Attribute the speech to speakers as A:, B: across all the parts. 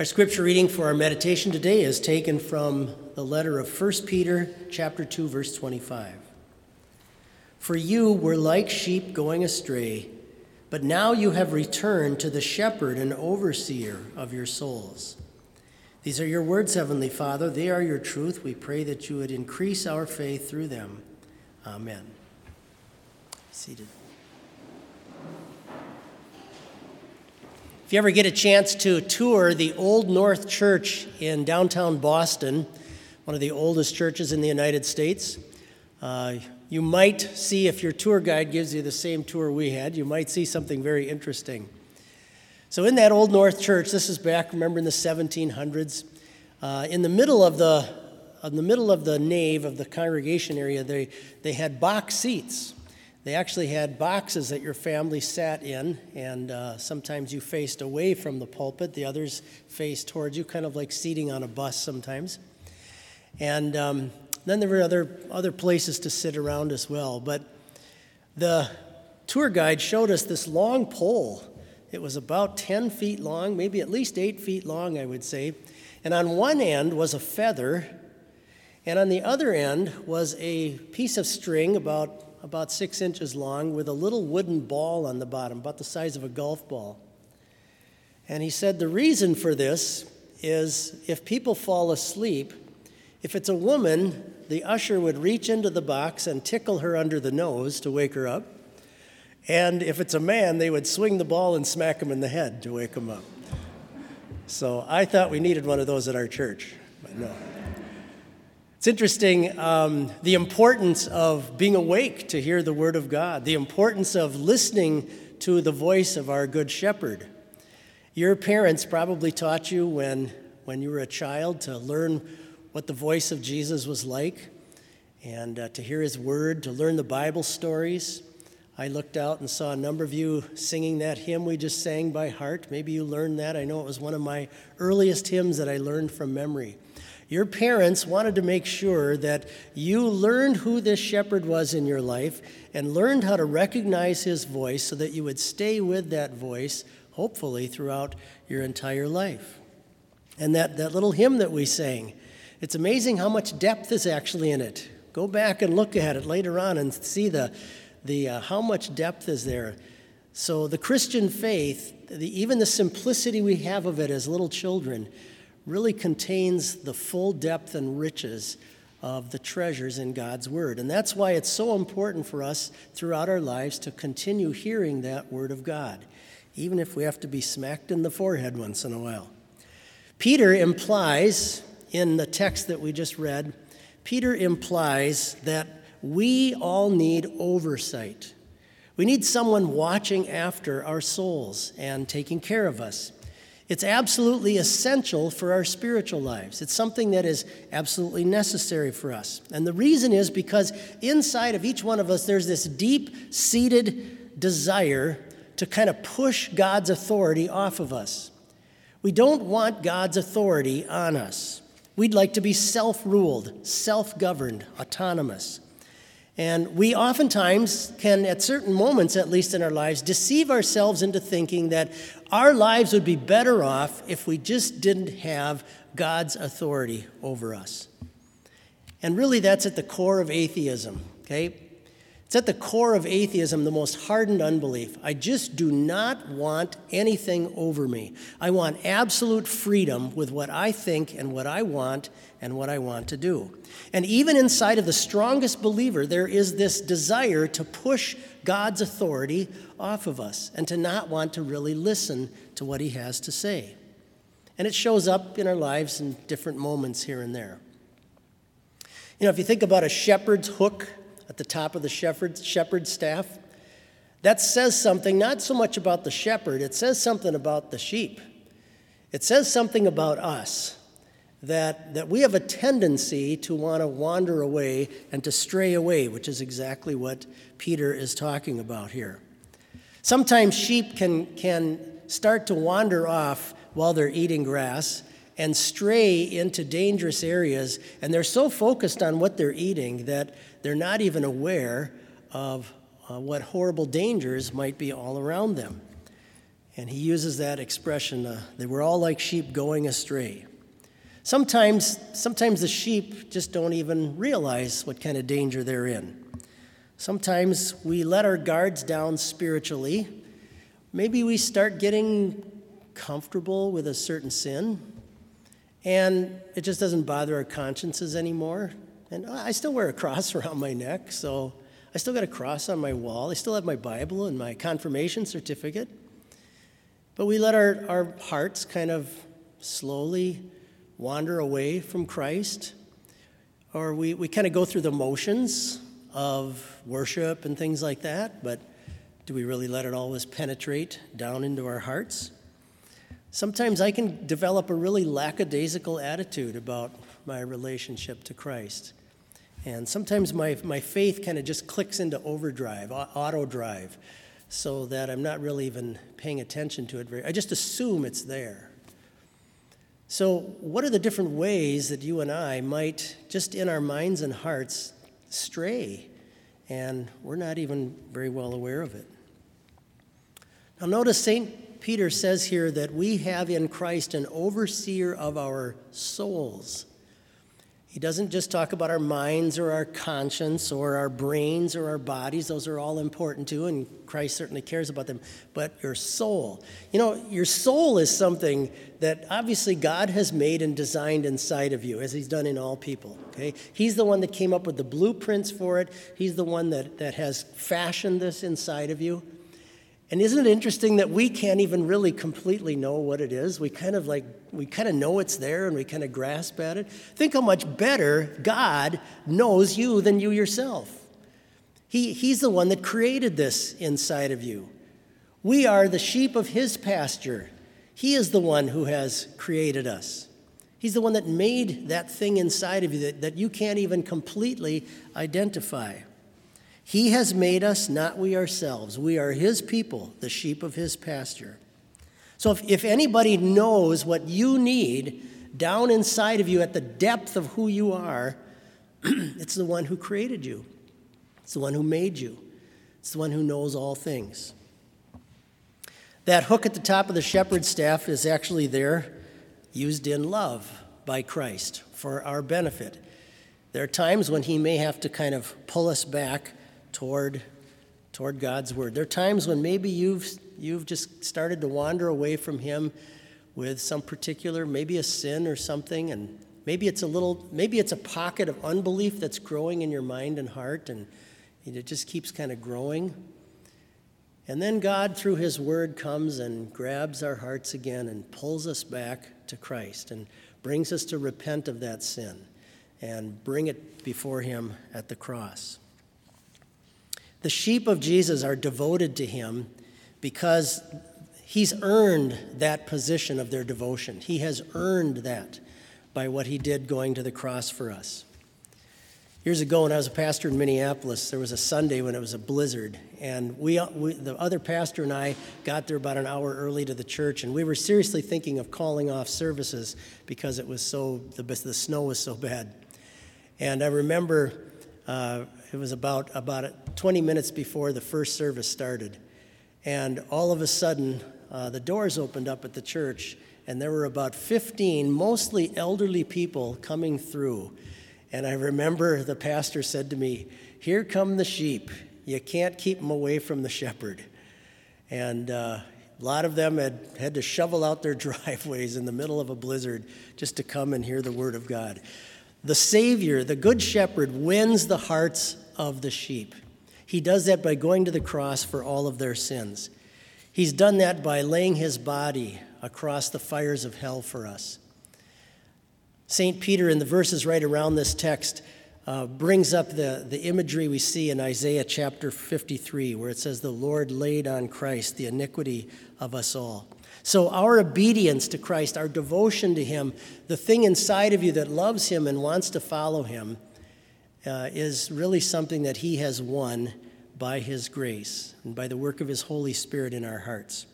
A: Our scripture reading for our meditation today is taken from the letter of 1 Peter chapter 2 verse 25. For you were like sheep going astray, but now you have returned to the shepherd and overseer of your souls. These are your words, heavenly Father. They are your truth. We pray that you would increase our faith through them. Amen. Seated. If you ever get a chance to tour the Old North Church in downtown Boston, one of the oldest churches in the United States, uh, you might see, if your tour guide gives you the same tour we had, you might see something very interesting. So, in that Old North Church, this is back, remember, in the 1700s, uh, in the middle of the in the middle of the nave of the congregation area, they, they had box seats. They actually had boxes that your family sat in, and uh, sometimes you faced away from the pulpit, the others faced towards you, kind of like seating on a bus sometimes. And um, then there were other, other places to sit around as well. But the tour guide showed us this long pole. It was about 10 feet long, maybe at least 8 feet long, I would say. And on one end was a feather, and on the other end was a piece of string about about six inches long, with a little wooden ball on the bottom, about the size of a golf ball. And he said the reason for this is if people fall asleep, if it's a woman, the usher would reach into the box and tickle her under the nose to wake her up. And if it's a man, they would swing the ball and smack him in the head to wake him up. So I thought we needed one of those at our church, but no. It's interesting um, the importance of being awake to hear the Word of God, the importance of listening to the voice of our Good Shepherd. Your parents probably taught you when, when you were a child to learn what the voice of Jesus was like and uh, to hear His Word, to learn the Bible stories. I looked out and saw a number of you singing that hymn we just sang by heart. Maybe you learned that. I know it was one of my earliest hymns that I learned from memory. Your parents wanted to make sure that you learned who this shepherd was in your life and learned how to recognize his voice so that you would stay with that voice, hopefully, throughout your entire life. And that, that little hymn that we sang, it's amazing how much depth is actually in it. Go back and look at it later on and see the, the, uh, how much depth is there. So, the Christian faith, the, even the simplicity we have of it as little children, really contains the full depth and riches of the treasures in God's Word. And that's why it's so important for us throughout our lives to continue hearing that Word of God, even if we have to be smacked in the forehead once in a while. Peter implies, in the text that we just read, Peter implies that we all need oversight. We need someone watching after our souls and taking care of us. It's absolutely essential for our spiritual lives. It's something that is absolutely necessary for us. And the reason is because inside of each one of us, there's this deep seated desire to kind of push God's authority off of us. We don't want God's authority on us. We'd like to be self ruled, self governed, autonomous. And we oftentimes can, at certain moments at least in our lives, deceive ourselves into thinking that our lives would be better off if we just didn't have God's authority over us. And really, that's at the core of atheism, okay? It's at the core of atheism, the most hardened unbelief. I just do not want anything over me. I want absolute freedom with what I think and what I want and what I want to do. And even inside of the strongest believer, there is this desire to push God's authority off of us and to not want to really listen to what He has to say. And it shows up in our lives in different moments here and there. You know, if you think about a shepherd's hook at the top of the shepherd's, shepherd's staff, that says something not so much about the shepherd, it says something about the sheep. It says something about us that, that we have a tendency to want to wander away and to stray away, which is exactly what Peter is talking about here. Sometimes sheep can, can start to wander off while they're eating grass and stray into dangerous areas, and they're so focused on what they're eating that they're not even aware of uh, what horrible dangers might be all around them. And he uses that expression uh, they were all like sheep going astray. Sometimes, sometimes the sheep just don't even realize what kind of danger they're in. Sometimes we let our guards down spiritually. Maybe we start getting comfortable with a certain sin, and it just doesn't bother our consciences anymore. And I still wear a cross around my neck, so I still got a cross on my wall. I still have my Bible and my confirmation certificate. But we let our, our hearts kind of slowly wander away from Christ, or we, we kind of go through the motions of worship and things like that, but do we really let it always penetrate down into our hearts? Sometimes I can develop a really lackadaisical attitude about my relationship to Christ. And sometimes my, my faith kind of just clicks into overdrive, auto drive, so that I'm not really even paying attention to it. I just assume it's there. So, what are the different ways that you and I might, just in our minds and hearts, stray? And we're not even very well aware of it. Now, notice St. Peter says here that we have in Christ an overseer of our souls. He doesn't just talk about our minds or our conscience or our brains or our bodies. Those are all important too, and Christ certainly cares about them. But your soul. You know, your soul is something that obviously God has made and designed inside of you, as He's done in all people. Okay? He's the one that came up with the blueprints for it, He's the one that, that has fashioned this inside of you. And isn't it interesting that we can't even really completely know what it is? We kind of like, we kind of know it's there and we kind of grasp at it. Think how much better God knows you than you yourself. He, he's the one that created this inside of you. We are the sheep of His pasture. He is the one who has created us. He's the one that made that thing inside of you that, that you can't even completely identify. He has made us, not we ourselves. We are His people, the sheep of His pasture. So if, if anybody knows what you need down inside of you at the depth of who you are, it's the one who created you, it's the one who made you, it's the one who knows all things. That hook at the top of the shepherd's staff is actually there, used in love by Christ for our benefit. There are times when He may have to kind of pull us back toward, toward God's word. There are times when maybe you've, you've just started to wander away from Him with some particular, maybe a sin or something, and maybe it's a little, maybe it's a pocket of unbelief that's growing in your mind and heart, and it just keeps kind of growing. And then God, through His Word, comes and grabs our hearts again and pulls us back to Christ and brings us to repent of that sin and bring it before Him at the cross. The sheep of Jesus are devoted to him because he's earned that position of their devotion. He has earned that by what he did going to the cross for us. Years ago, when I was a pastor in Minneapolis, there was a Sunday when it was a blizzard, and we, we, the other pastor and I got there about an hour early to the church, and we were seriously thinking of calling off services because it was so the, the snow was so bad. And I remember uh, it was about, about 20 minutes before the first service started. And all of a sudden, uh, the doors opened up at the church, and there were about 15, mostly elderly people coming through. And I remember the pastor said to me, Here come the sheep. You can't keep them away from the shepherd. And uh, a lot of them had had to shovel out their driveways in the middle of a blizzard just to come and hear the word of God. The Savior, the Good Shepherd, wins the hearts of the sheep. He does that by going to the cross for all of their sins. He's done that by laying his body across the fires of hell for us. St. Peter, in the verses right around this text, uh, brings up the, the imagery we see in Isaiah chapter 53, where it says, The Lord laid on Christ the iniquity of us all. So, our obedience to Christ, our devotion to Him, the thing inside of you that loves Him and wants to follow Him, uh, is really something that He has won by His grace and by the work of His Holy Spirit in our hearts.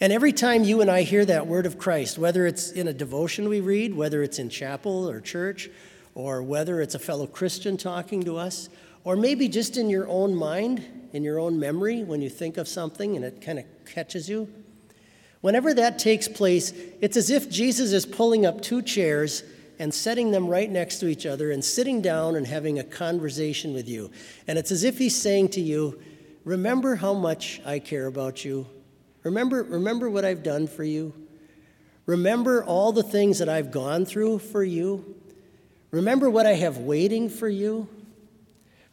A: And every time you and I hear that word of Christ, whether it's in a devotion we read, whether it's in chapel or church, or whether it's a fellow Christian talking to us, or maybe just in your own mind, in your own memory, when you think of something and it kind of catches you, Whenever that takes place, it's as if Jesus is pulling up two chairs and setting them right next to each other and sitting down and having a conversation with you. And it's as if he's saying to you, Remember how much I care about you. Remember, remember what I've done for you. Remember all the things that I've gone through for you. Remember what I have waiting for you.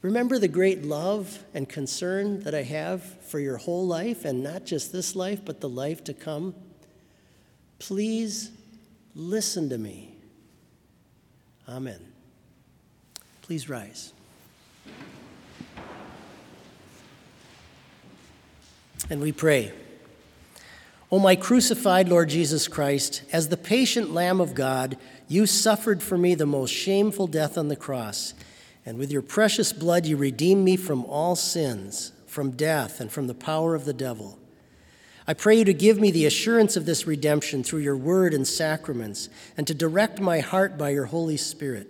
A: Remember the great love and concern that I have for your whole life, and not just this life, but the life to come. Please listen to me. Amen. Please rise. And we pray. O my crucified Lord Jesus Christ, as the patient Lamb of God, you suffered for me the most shameful death on the cross, and with your precious blood you redeemed me from all sins, from death, and from the power of the devil. I pray you to give me the assurance of this redemption through your word and sacraments, and to direct my heart by your Holy Spirit.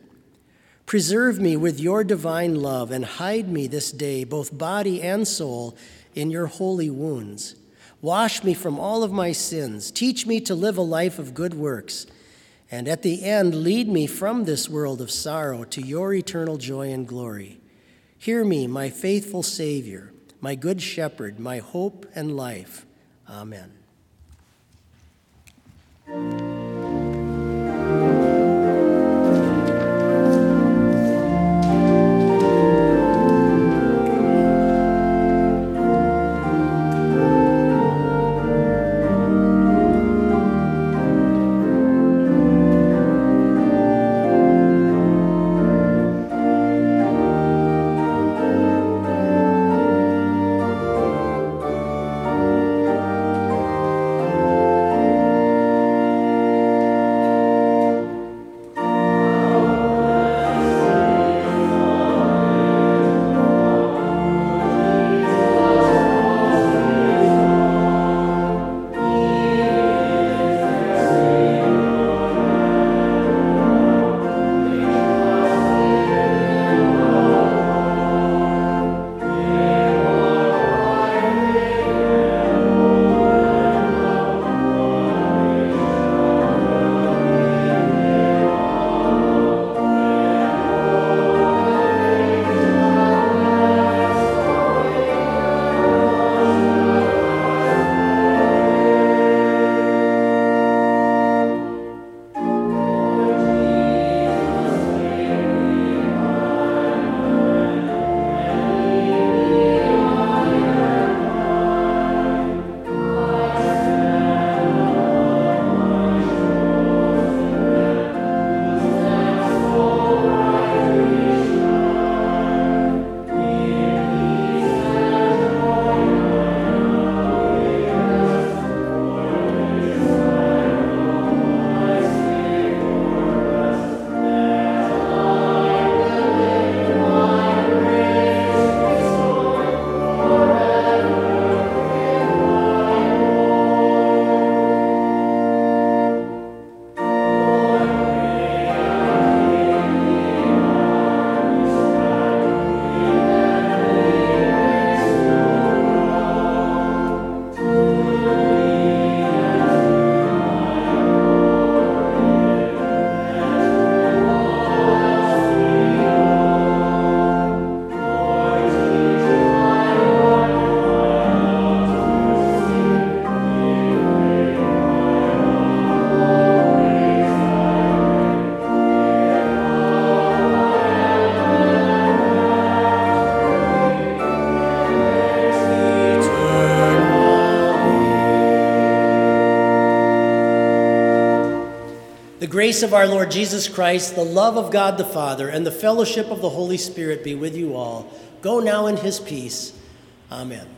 A: Preserve me with your divine love, and hide me this day, both body and soul, in your holy wounds. Wash me from all of my sins. Teach me to live a life of good works. And at the end, lead me from this world of sorrow to your eternal joy and glory. Hear me, my faithful Savior, my good shepherd, my hope and life. Amen. Grace of our Lord Jesus Christ, the love of God the Father, and the fellowship of the Holy Spirit be with you all. Go now in his peace. Amen.